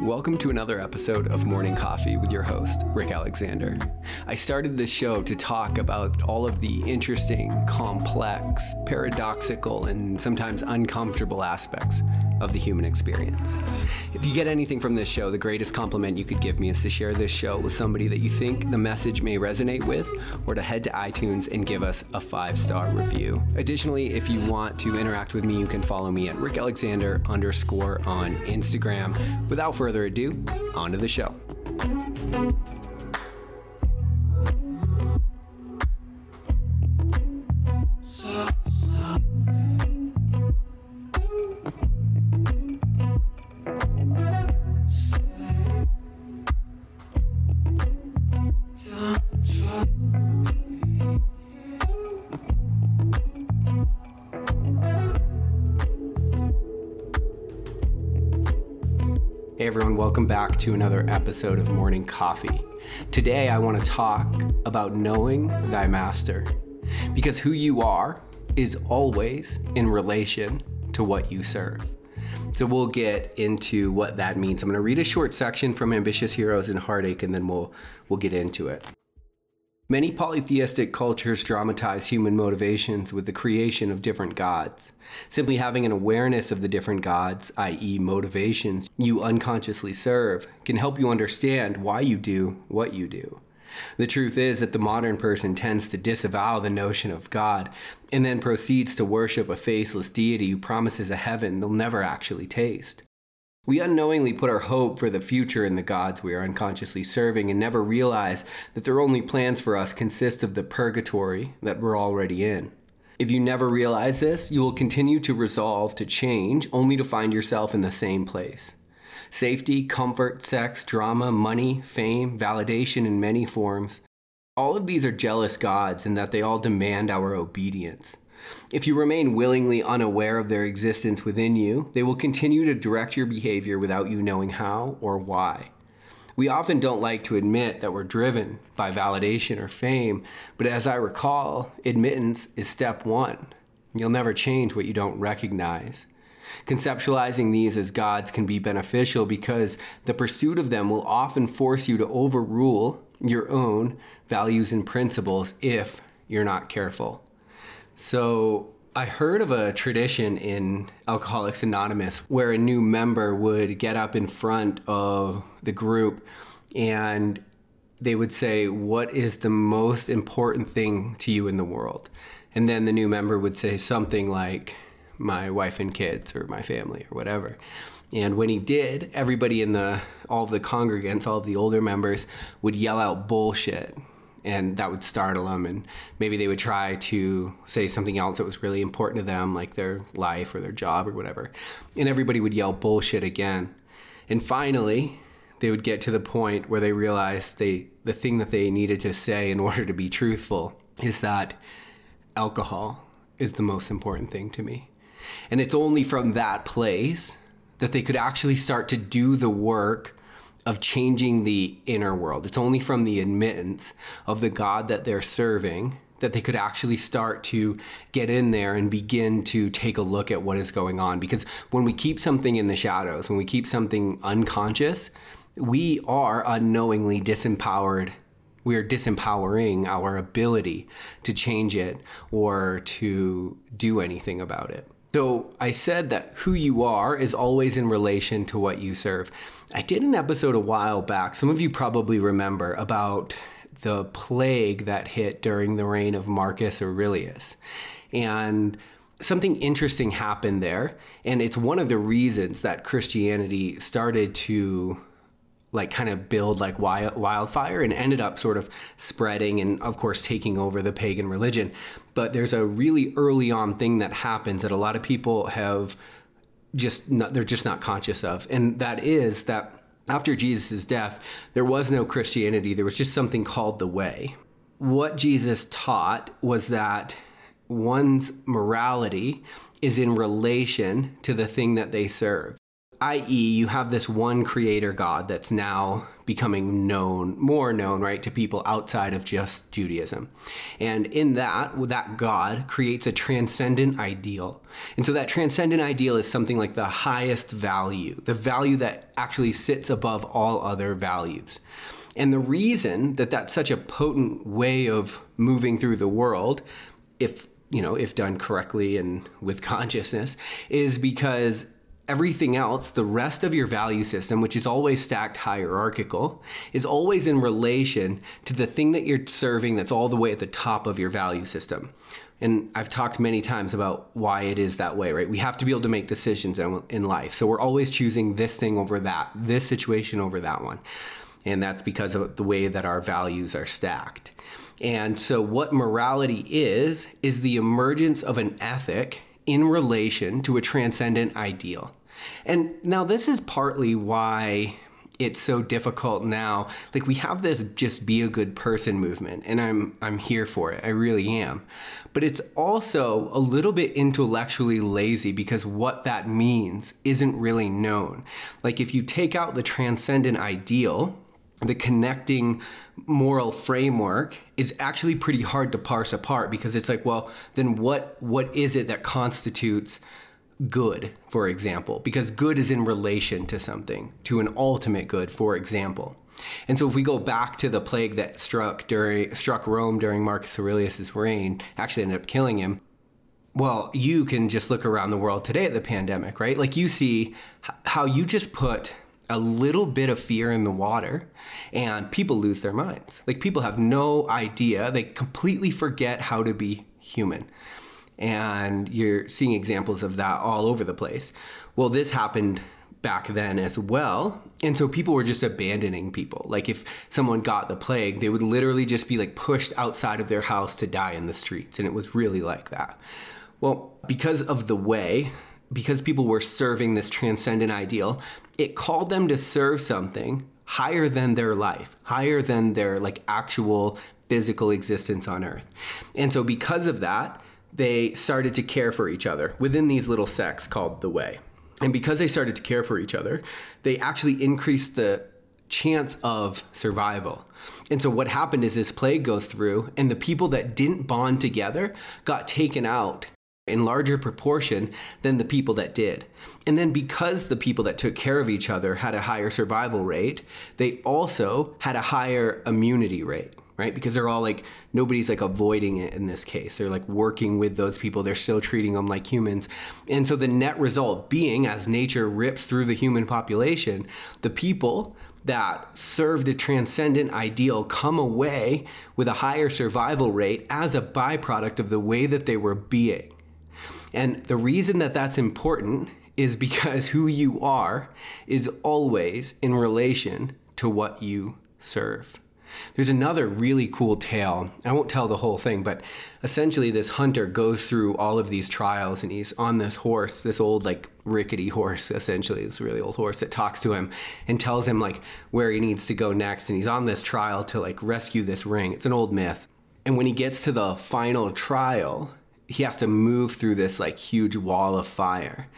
Welcome to another episode of Morning Coffee with your host, Rick Alexander. I started this show to talk about all of the interesting, complex, paradoxical, and sometimes uncomfortable aspects of the human experience. If you get anything from this show, the greatest compliment you could give me is to share this show with somebody that you think the message may resonate with, or to head to iTunes and give us a five star review. Additionally, if you want to interact with me, you can follow me at Rick Alexander underscore on Instagram. Without further ado, on to the show. Everyone, welcome back to another episode of Morning Coffee. Today I want to talk about knowing thy master. Because who you are is always in relation to what you serve. So we'll get into what that means. I'm going to read a short section from Ambitious Heroes and Heartache and then we'll we'll get into it. Many polytheistic cultures dramatize human motivations with the creation of different gods. Simply having an awareness of the different gods, i.e., motivations you unconsciously serve, can help you understand why you do what you do. The truth is that the modern person tends to disavow the notion of God and then proceeds to worship a faceless deity who promises a heaven they'll never actually taste. We unknowingly put our hope for the future in the gods we are unconsciously serving and never realize that their only plans for us consist of the purgatory that we're already in. If you never realize this, you will continue to resolve to change only to find yourself in the same place. Safety, comfort, sex, drama, money, fame, validation in many forms. All of these are jealous gods in that they all demand our obedience. If you remain willingly unaware of their existence within you, they will continue to direct your behavior without you knowing how or why. We often don't like to admit that we're driven by validation or fame, but as I recall, admittance is step one. You'll never change what you don't recognize. Conceptualizing these as gods can be beneficial because the pursuit of them will often force you to overrule your own values and principles if you're not careful. So I heard of a tradition in Alcoholics Anonymous where a new member would get up in front of the group and they would say, What is the most important thing to you in the world? And then the new member would say something like, My wife and kids, or my family, or whatever. And when he did, everybody in the, all of the congregants, all of the older members would yell out bullshit and that would startle them and maybe they would try to say something else that was really important to them like their life or their job or whatever. And everybody would yell bullshit again. And finally they would get to the point where they realized they the thing that they needed to say in order to be truthful is that alcohol is the most important thing to me. And it's only from that place that they could actually start to do the work of changing the inner world. It's only from the admittance of the God that they're serving that they could actually start to get in there and begin to take a look at what is going on. Because when we keep something in the shadows, when we keep something unconscious, we are unknowingly disempowered. We are disempowering our ability to change it or to do anything about it. So I said that who you are is always in relation to what you serve. I did an episode a while back, some of you probably remember, about the plague that hit during the reign of Marcus Aurelius. And something interesting happened there. And it's one of the reasons that Christianity started to like kind of build like wildfire and ended up sort of spreading and of course taking over the pagan religion. But there's a really early on thing that happens that a lot of people have just not, they're just not conscious of. And that is that after Jesus' death there was no Christianity. There was just something called the way. What Jesus taught was that one's morality is in relation to the thing that they serve i.e., you have this one creator God that's now becoming known, more known, right, to people outside of just Judaism. And in that, that God creates a transcendent ideal. And so that transcendent ideal is something like the highest value, the value that actually sits above all other values. And the reason that that's such a potent way of moving through the world, if you know, if done correctly and with consciousness, is because everything else, the rest of your value system, which is always stacked hierarchical, is always in relation to the thing that you're serving that's all the way at the top of your value system. And I've talked many times about why it is that way, right? We have to be able to make decisions in, life. So we're always choosing this thing over that, this situation over that one. And that's because of the way that our values are stacked. And so, what morality is, is the emergence of an ethic in relation to a transcendent ideal. And now, this is partly why it's so difficult now. Like we have this just be a good person movement and I'm I'm here for it. I really am. But it's also a little bit intellectually lazy because what that means isn't really known. Like if you take out the transcendent ideal, the connecting moral framework is actually pretty hard to parse apart because it's like well then what what is it that constitutes good for example? Because good is in relation to something to an ultimate good for example. And so if we go back to the plague that struck during struck Rome during Marcus Aurelius's reign actually ended up killing him well you can just look around the world today at the pandemic right? Like you see how you just put a little bit of fear in the water and people lose their minds. Like people have no idea. They completely forget how to be human. And you're seeing examples of that all over the place. Well, this happened back then as well. And so people were just abandoning people. Like if someone got the plague, they would literally just be like pushed outside of their house to die in the streets. And it was really like that. Well, because of the way because people were serving this transcendent ideal, it called them to serve something higher than their life, higher than their like actual physical existence on earth. And so because of that, they started to care for each other within these little sects called the way. And because they started to care for each other, they actually increased the chance of survival. And so what happened is this plague goes through and the people that didn't bond together got taken out in larger proportion than the people that did. And then because the people that took care of each other had a higher survival rate, they also had a higher immunity rate, right? Because they're all like nobody's like avoiding it in this case. They're like working with those people. They're still treating them like humans. And so the net result being as nature rips through the human population, the people that served a transcendent ideal come away with a higher survival rate as a byproduct of the way that they were being. And the reason that that's important is because who you are is always in relation to what you serve. There's another really cool tale. I won't tell the whole thing, but essentially, this hunter goes through all of these trials and he's on this horse, this old, like, rickety horse, essentially, this really old horse that talks to him and tells him, like, where he needs to go next. And he's on this trial to, like, rescue this ring. It's an old myth. And when he gets to the final trial, he has to move through this like huge wall of fire.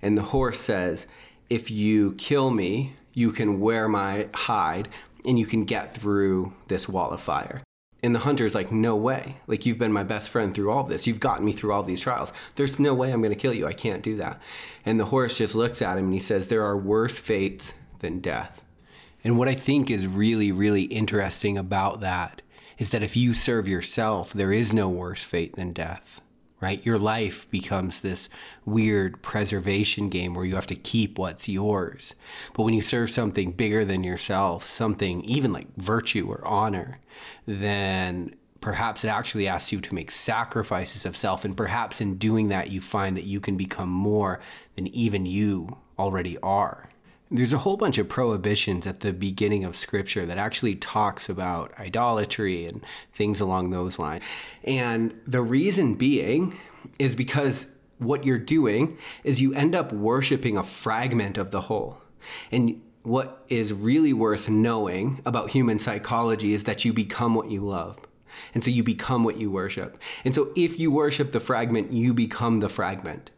And the horse says, If you kill me, you can wear my hide and you can get through this wall of fire. And the hunter's like, No way. Like, you've been my best friend through all of this. You've gotten me through all these trials. There's no way I'm going to kill you. I can't do that. And the horse just looks at him and he says, There are worse fates than death. And what I think is really, really interesting about that is that if you serve yourself, there is no worse fate than death right? Your life becomes this weird preservation game where you have to keep what's yours. But when you serve something bigger than yourself, something even like virtue or honor, then perhaps it actually asks you to make sacrifices of self. And perhaps in doing that, you find that you can become more than even you already are. There's a whole bunch of prohibitions at the beginning of scripture that actually talks about idolatry and things along those lines. And the reason being is because what you're doing is you end up worshiping a fragment of the whole. And what is really worth knowing about human psychology is that you become what you love. And so you become what you worship. And so if you worship the fragment, you become the fragment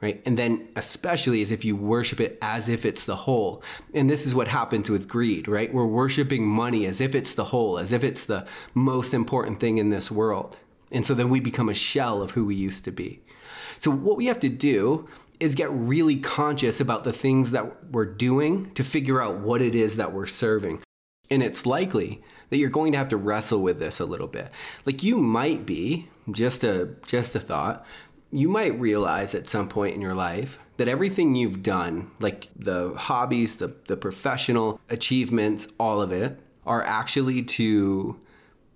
right? And then, especially as if you worship it as if it's the whole. And this is what happens with greed, right? We're worshiping money as if it's the whole, as if it's the most important thing in this world. And so then we become a shell of who we used to be. So, what we have to do is get really conscious about the things that we're doing to figure out what it is that we're serving. And it's likely that you're going to have to wrestle with this a little bit. Like you might be, just a just a thought, you might realize at some point in your life that everything you've done, like the hobbies, the, the professional achievements, all of it, are actually to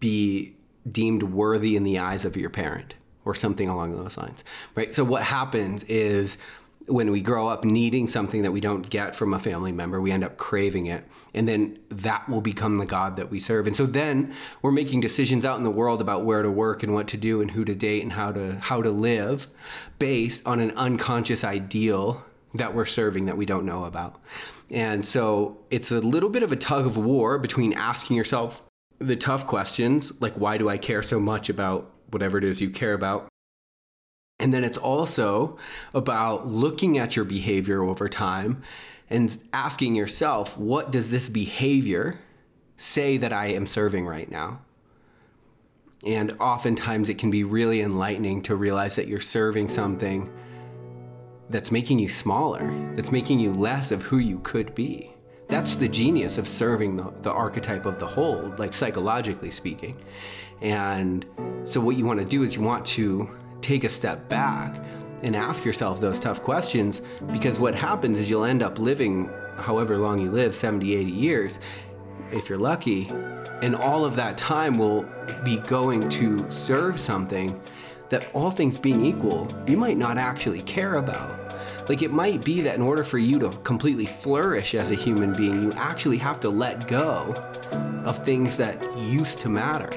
be deemed worthy in the eyes of your parent or something along those lines, right? So what happens is when we grow up needing something that we don't get from a family member, we end up craving it. And then that will become the God that we serve. And so then we're making decisions out in the world about where to work and what to do and who to date and how to how to live based on an unconscious ideal that we're serving that we don't know about. And so it's a little bit of a tug of war between asking yourself the tough questions, like why do I care so much about whatever it is you care about? And then it's also about looking at your behavior over time and asking yourself, what does this behavior say that I am serving right now? And oftentimes it can be really enlightening to realize that you're serving something that's making you smaller, that's making you less of who you could be. That's the genius of serving the, the archetype of the whole, like psychologically speaking. And so, what you want to do is you want to take a step back and ask yourself those tough questions because what happens is you'll end up living however long you live 70 80 years if you're lucky and all of that time will be going to serve something that all things being equal you might not actually care about. Like it might be that in order for you to completely flourish as a human being you actually have to let go of things that used to matter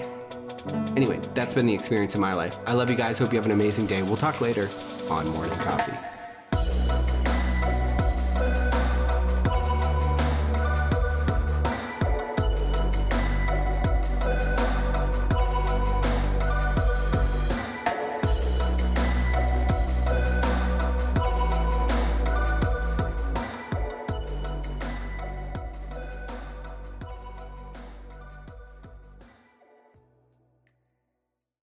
Anyway, that's been the experience of my life. I love you guys. Hope you have an amazing day. We'll talk later on Morning Coffee.